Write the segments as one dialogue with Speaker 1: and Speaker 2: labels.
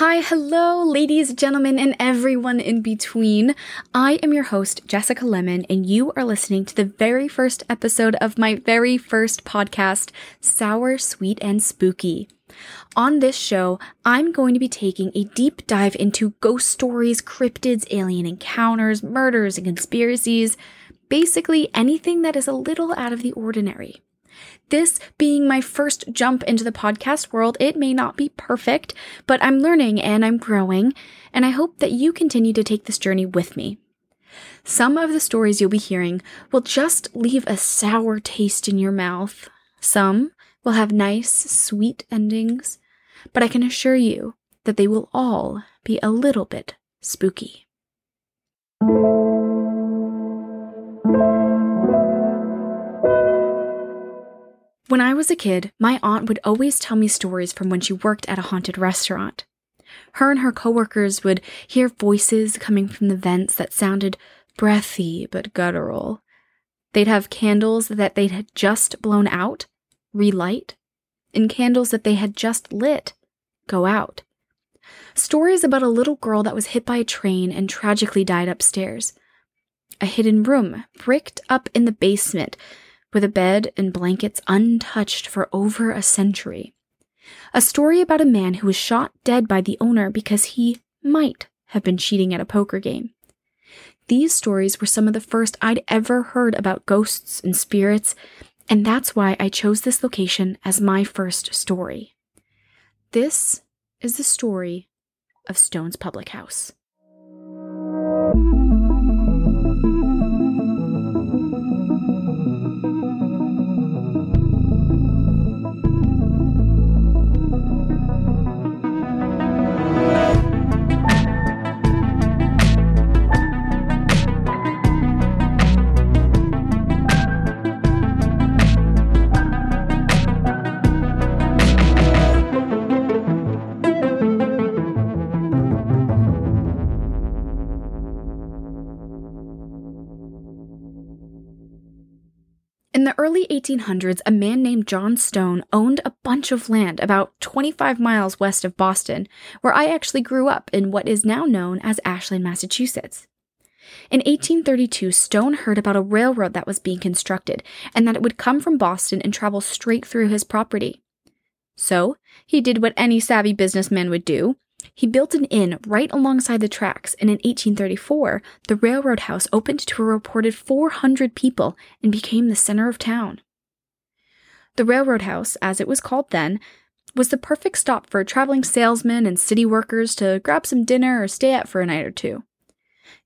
Speaker 1: Hi, hello, ladies, gentlemen, and everyone in between. I am your host, Jessica Lemon, and you are listening to the very first episode of my very first podcast, Sour, Sweet, and Spooky. On this show, I'm going to be taking a deep dive into ghost stories, cryptids, alien encounters, murders, and conspiracies basically anything that is a little out of the ordinary. This being my first jump into the podcast world, it may not be perfect, but I'm learning and I'm growing, and I hope that you continue to take this journey with me. Some of the stories you'll be hearing will just leave a sour taste in your mouth. Some will have nice, sweet endings, but I can assure you that they will all be a little bit spooky. When I was a kid, my aunt would always tell me stories from when she worked at a haunted restaurant. Her and her coworkers would hear voices coming from the vents that sounded breathy but guttural. They'd have candles that they had just blown out relight, and candles that they had just lit go out. Stories about a little girl that was hit by a train and tragically died upstairs. A hidden room bricked up in the basement with a bed and blankets untouched for over a century. A story about a man who was shot dead by the owner because he might have been cheating at a poker game. These stories were some of the first I'd ever heard about ghosts and spirits, and that's why I chose this location as my first story. This is the story of Stone's Public House. In the early 1800s, a man named John Stone owned a bunch of land about 25 miles west of Boston, where I actually grew up in what is now known as Ashland, Massachusetts. In 1832, Stone heard about a railroad that was being constructed and that it would come from Boston and travel straight through his property. So, he did what any savvy businessman would do he built an inn right alongside the tracks, and in 1834, the railroad house opened to a reported 400 people and became the center of town. The railroad house, as it was called then, was the perfect stop for traveling salesmen and city workers to grab some dinner or stay at for a night or two.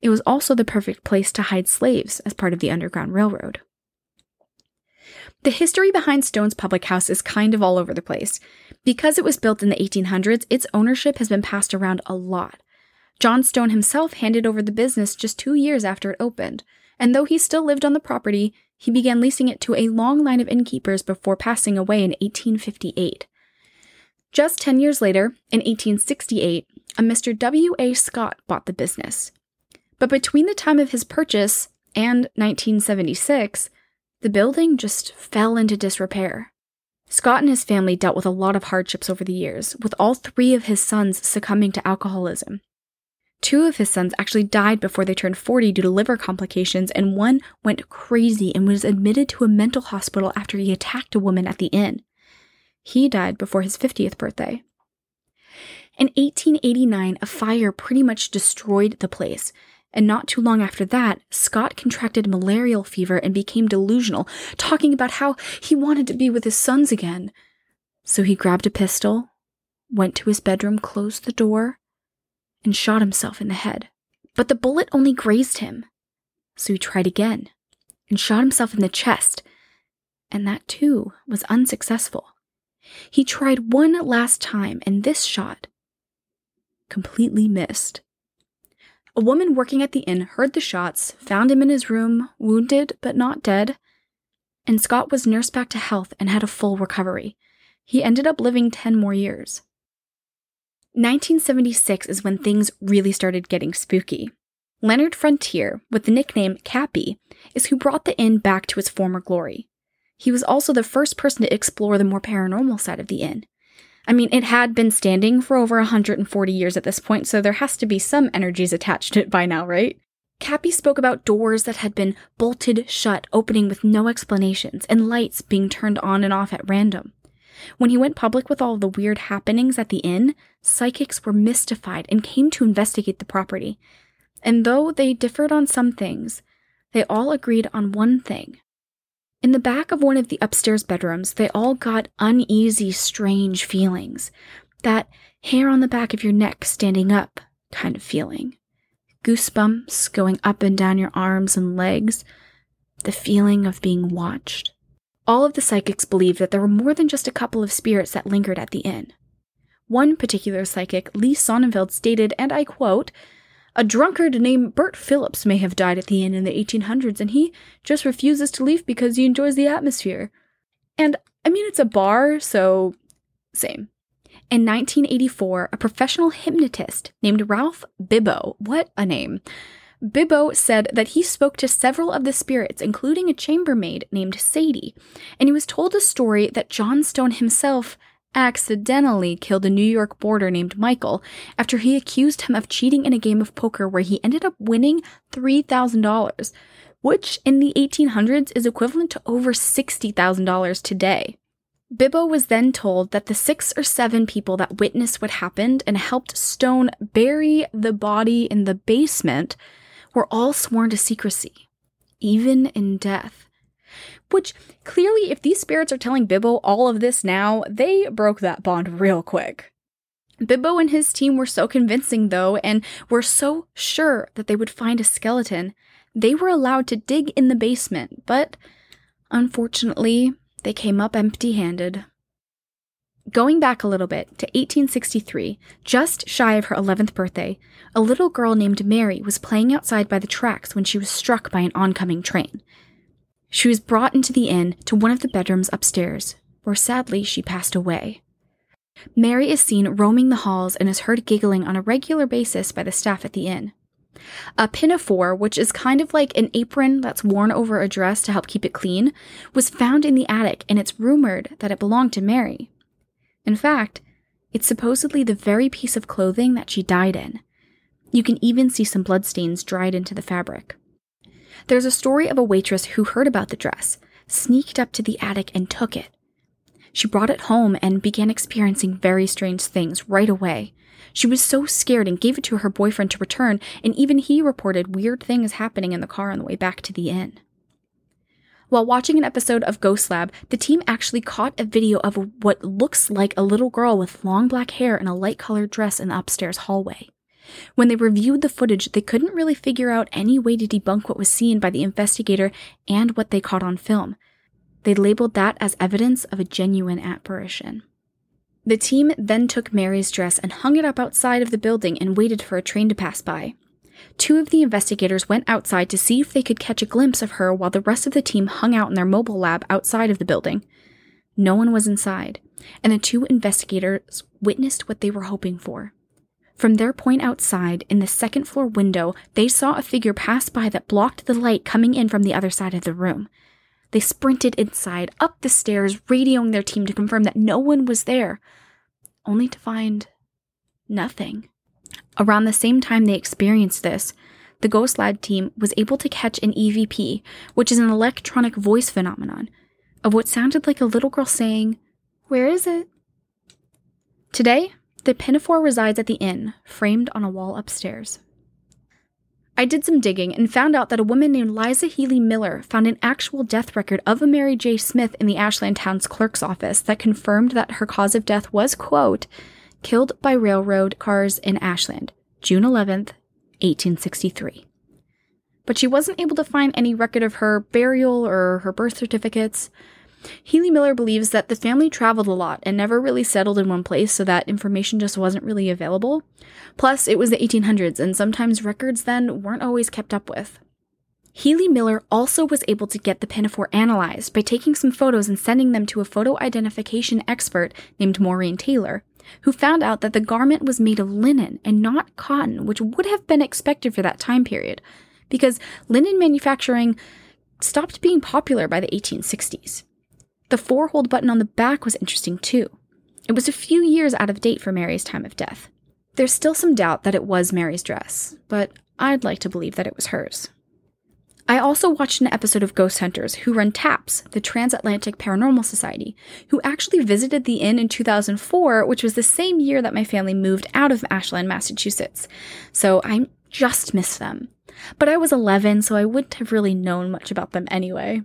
Speaker 1: It was also the perfect place to hide slaves as part of the Underground Railroad. The history behind Stone's public house is kind of all over the place. Because it was built in the 1800s, its ownership has been passed around a lot. John Stone himself handed over the business just two years after it opened, and though he still lived on the property, he began leasing it to a long line of innkeepers before passing away in 1858. Just 10 years later, in 1868, a Mr. W. A. Scott bought the business. But between the time of his purchase and 1976, the building just fell into disrepair. Scott and his family dealt with a lot of hardships over the years, with all three of his sons succumbing to alcoholism. Two of his sons actually died before they turned 40 due to liver complications, and one went crazy and was admitted to a mental hospital after he attacked a woman at the inn. He died before his 50th birthday. In 1889, a fire pretty much destroyed the place, and not too long after that, Scott contracted malarial fever and became delusional, talking about how he wanted to be with his sons again. So he grabbed a pistol, went to his bedroom, closed the door, and shot himself in the head. But the bullet only grazed him. So he tried again and shot himself in the chest, and that too was unsuccessful. He tried one last time, and this shot completely missed. A woman working at the inn heard the shots, found him in his room, wounded but not dead, and Scott was nursed back to health and had a full recovery. He ended up living 10 more years. 1976 is when things really started getting spooky. Leonard Fontaine, with the nickname Cappy, is who brought the inn back to its former glory. He was also the first person to explore the more paranormal side of the inn. I mean, it had been standing for over 140 years at this point, so there has to be some energies attached to it by now, right? Cappy spoke about doors that had been bolted shut, opening with no explanations, and lights being turned on and off at random. When he went public with all the weird happenings at the inn, psychics were mystified and came to investigate the property. And though they differed on some things, they all agreed on one thing. In the back of one of the upstairs bedrooms, they all got uneasy, strange feelings. That hair on the back of your neck standing up kind of feeling goosebumps going up and down your arms and legs, the feeling of being watched. All of the psychics believed that there were more than just a couple of spirits that lingered at the inn. One particular psychic, Lee Sonnenfeld, stated, and I quote, a drunkard named Bert Phillips may have died at the inn in the 1800s, and he just refuses to leave because he enjoys the atmosphere. And I mean, it's a bar, so same. In 1984, a professional hypnotist named Ralph Bibbo, what a name, Bibbo said that he spoke to several of the spirits, including a chambermaid named Sadie, and he was told a story that John Stone himself accidentally killed a New York boarder named Michael after he accused him of cheating in a game of poker where he ended up winning $3,000, which in the 1800s is equivalent to over $60,000 today. Bibbo was then told that the six or seven people that witnessed what happened and helped Stone bury the body in the basement were all sworn to secrecy, even in death. Which, clearly, if these spirits are telling Bibbo all of this now, they broke that bond real quick. Bibbo and his team were so convincing, though, and were so sure that they would find a skeleton, they were allowed to dig in the basement, but unfortunately, they came up empty handed. Going back a little bit to 1863, just shy of her 11th birthday, a little girl named Mary was playing outside by the tracks when she was struck by an oncoming train. She was brought into the inn to one of the bedrooms upstairs, where sadly she passed away. Mary is seen roaming the halls and is heard giggling on a regular basis by the staff at the inn. A pinafore, which is kind of like an apron that's worn over a dress to help keep it clean, was found in the attic and it's rumored that it belonged to Mary. In fact, it's supposedly the very piece of clothing that she died in. You can even see some bloodstains dried into the fabric. There's a story of a waitress who heard about the dress, sneaked up to the attic, and took it. She brought it home and began experiencing very strange things right away. She was so scared and gave it to her boyfriend to return, and even he reported weird things happening in the car on the way back to the inn. While watching an episode of Ghost Lab, the team actually caught a video of what looks like a little girl with long black hair and a light colored dress in the upstairs hallway. When they reviewed the footage, they couldn't really figure out any way to debunk what was seen by the investigator and what they caught on film. They labeled that as evidence of a genuine apparition. The team then took Mary's dress and hung it up outside of the building and waited for a train to pass by. Two of the investigators went outside to see if they could catch a glimpse of her while the rest of the team hung out in their mobile lab outside of the building. No one was inside, and the two investigators witnessed what they were hoping for. From their point outside, in the second floor window, they saw a figure pass by that blocked the light coming in from the other side of the room. They sprinted inside, up the stairs, radioing their team to confirm that no one was there, only to find nothing. Around the same time they experienced this, the Ghost Lab team was able to catch an EVP, which is an electronic voice phenomenon, of what sounded like a little girl saying, Where is it? Today, the pinafore resides at the inn, framed on a wall upstairs. I did some digging and found out that a woman named Liza Healy Miller found an actual death record of a Mary J. Smith in the Ashland Town's clerk's office that confirmed that her cause of death was, quote, killed by railroad cars in Ashland, June 11th, 1863. But she wasn't able to find any record of her burial or her birth certificates. Healy Miller believes that the family traveled a lot and never really settled in one place, so that information just wasn't really available. Plus, it was the 1800s, and sometimes records then weren't always kept up with. Healy Miller also was able to get the pinafore analyzed by taking some photos and sending them to a photo identification expert named Maureen Taylor, who found out that the garment was made of linen and not cotton, which would have been expected for that time period, because linen manufacturing stopped being popular by the 1860s. The four hold button on the back was interesting too. It was a few years out of date for Mary's time of death. There's still some doubt that it was Mary's dress, but I'd like to believe that it was hers. I also watched an episode of Ghost Hunters who run TAPS, the Transatlantic Paranormal Society, who actually visited the inn in 2004, which was the same year that my family moved out of Ashland, Massachusetts. So I just missed them. But I was 11, so I wouldn't have really known much about them anyway.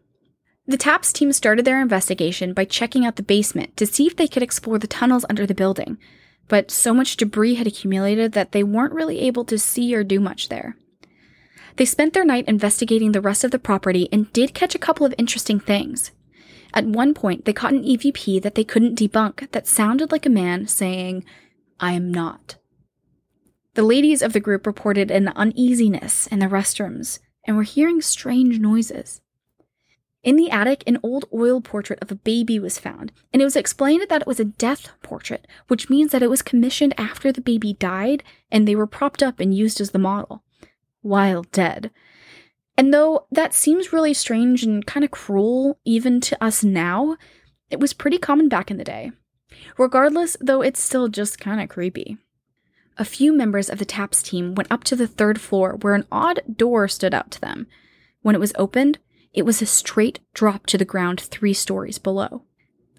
Speaker 1: The TAPS team started their investigation by checking out the basement to see if they could explore the tunnels under the building, but so much debris had accumulated that they weren't really able to see or do much there. They spent their night investigating the rest of the property and did catch a couple of interesting things. At one point, they caught an EVP that they couldn't debunk that sounded like a man saying, I am not. The ladies of the group reported an uneasiness in the restrooms and were hearing strange noises. In the attic, an old oil portrait of a baby was found, and it was explained that it was a death portrait, which means that it was commissioned after the baby died and they were propped up and used as the model while dead. And though that seems really strange and kind of cruel, even to us now, it was pretty common back in the day. Regardless, though, it's still just kind of creepy. A few members of the TAPS team went up to the third floor where an odd door stood out to them. When it was opened, it was a straight drop to the ground three stories below.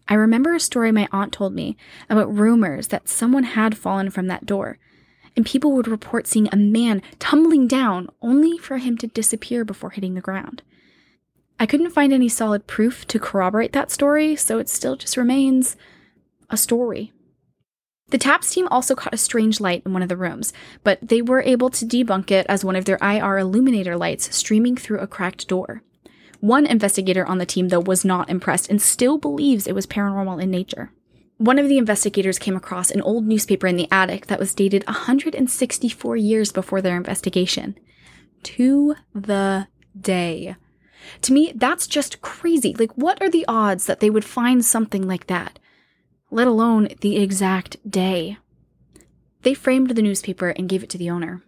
Speaker 1: I remember a story my aunt told me about rumors that someone had fallen from that door, and people would report seeing a man tumbling down only for him to disappear before hitting the ground. I couldn't find any solid proof to corroborate that story, so it still just remains a story. The TAPS team also caught a strange light in one of the rooms, but they were able to debunk it as one of their IR illuminator lights streaming through a cracked door. One investigator on the team, though, was not impressed and still believes it was paranormal in nature. One of the investigators came across an old newspaper in the attic that was dated 164 years before their investigation. To the day. To me, that's just crazy. Like, what are the odds that they would find something like that? Let alone the exact day. They framed the newspaper and gave it to the owner.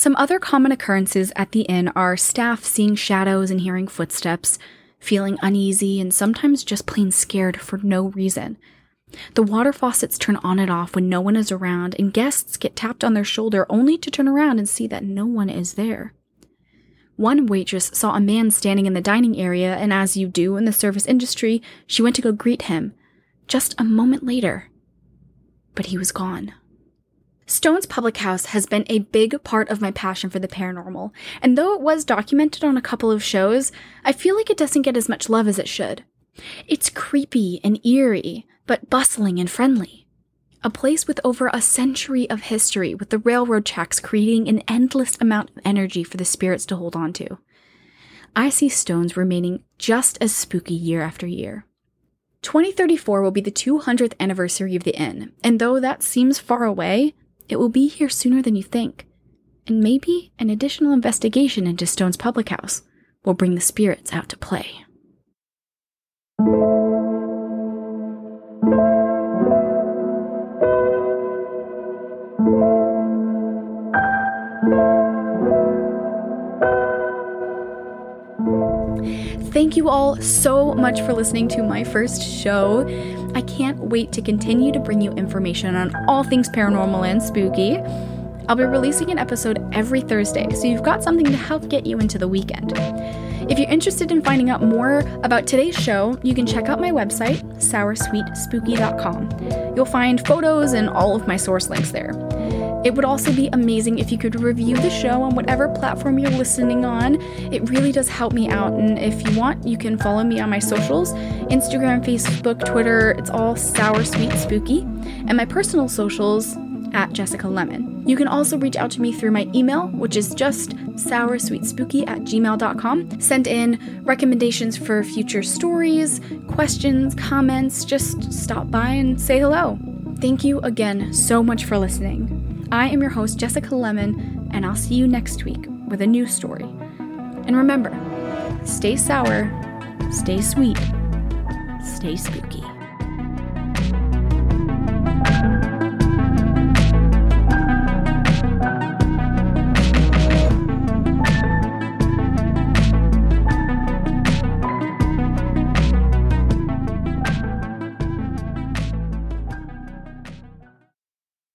Speaker 1: Some other common occurrences at the inn are staff seeing shadows and hearing footsteps, feeling uneasy, and sometimes just plain scared for no reason. The water faucets turn on and off when no one is around, and guests get tapped on their shoulder only to turn around and see that no one is there. One waitress saw a man standing in the dining area, and as you do in the service industry, she went to go greet him. Just a moment later, but he was gone. Stone's Public House has been a big part of my passion for the paranormal, and though it was documented on a couple of shows, I feel like it doesn't get as much love as it should. It's creepy and eerie, but bustling and friendly. A place with over a century of history, with the railroad tracks creating an endless amount of energy for the spirits to hold on to. I see stones remaining just as spooky year after year. 2034 will be the 200th anniversary of the inn, and though that seems far away, it will be here sooner than you think. And maybe an additional investigation into Stone's public house will bring the spirits out to play. Thank you all so much for listening to my first show. I can't wait to continue to bring you information on all things paranormal and spooky. I'll be releasing an episode every Thursday, so you've got something to help get you into the weekend. If you're interested in finding out more about today's show, you can check out my website, soursweetspooky.com. You'll find photos and all of my source links there. It would also be amazing if you could review the show on whatever platform you're listening on. It really does help me out. And if you want, you can follow me on my socials Instagram, Facebook, Twitter. It's all Sour Sweet Spooky. And my personal socials at Jessica Lemon. You can also reach out to me through my email, which is just soursweetspooky at gmail.com. Send in recommendations for future stories, questions, comments. Just stop by and say hello. Thank you again so much for listening. I am your host, Jessica Lemon, and I'll see you next week with a new story. And remember, stay sour, stay sweet, stay spooky.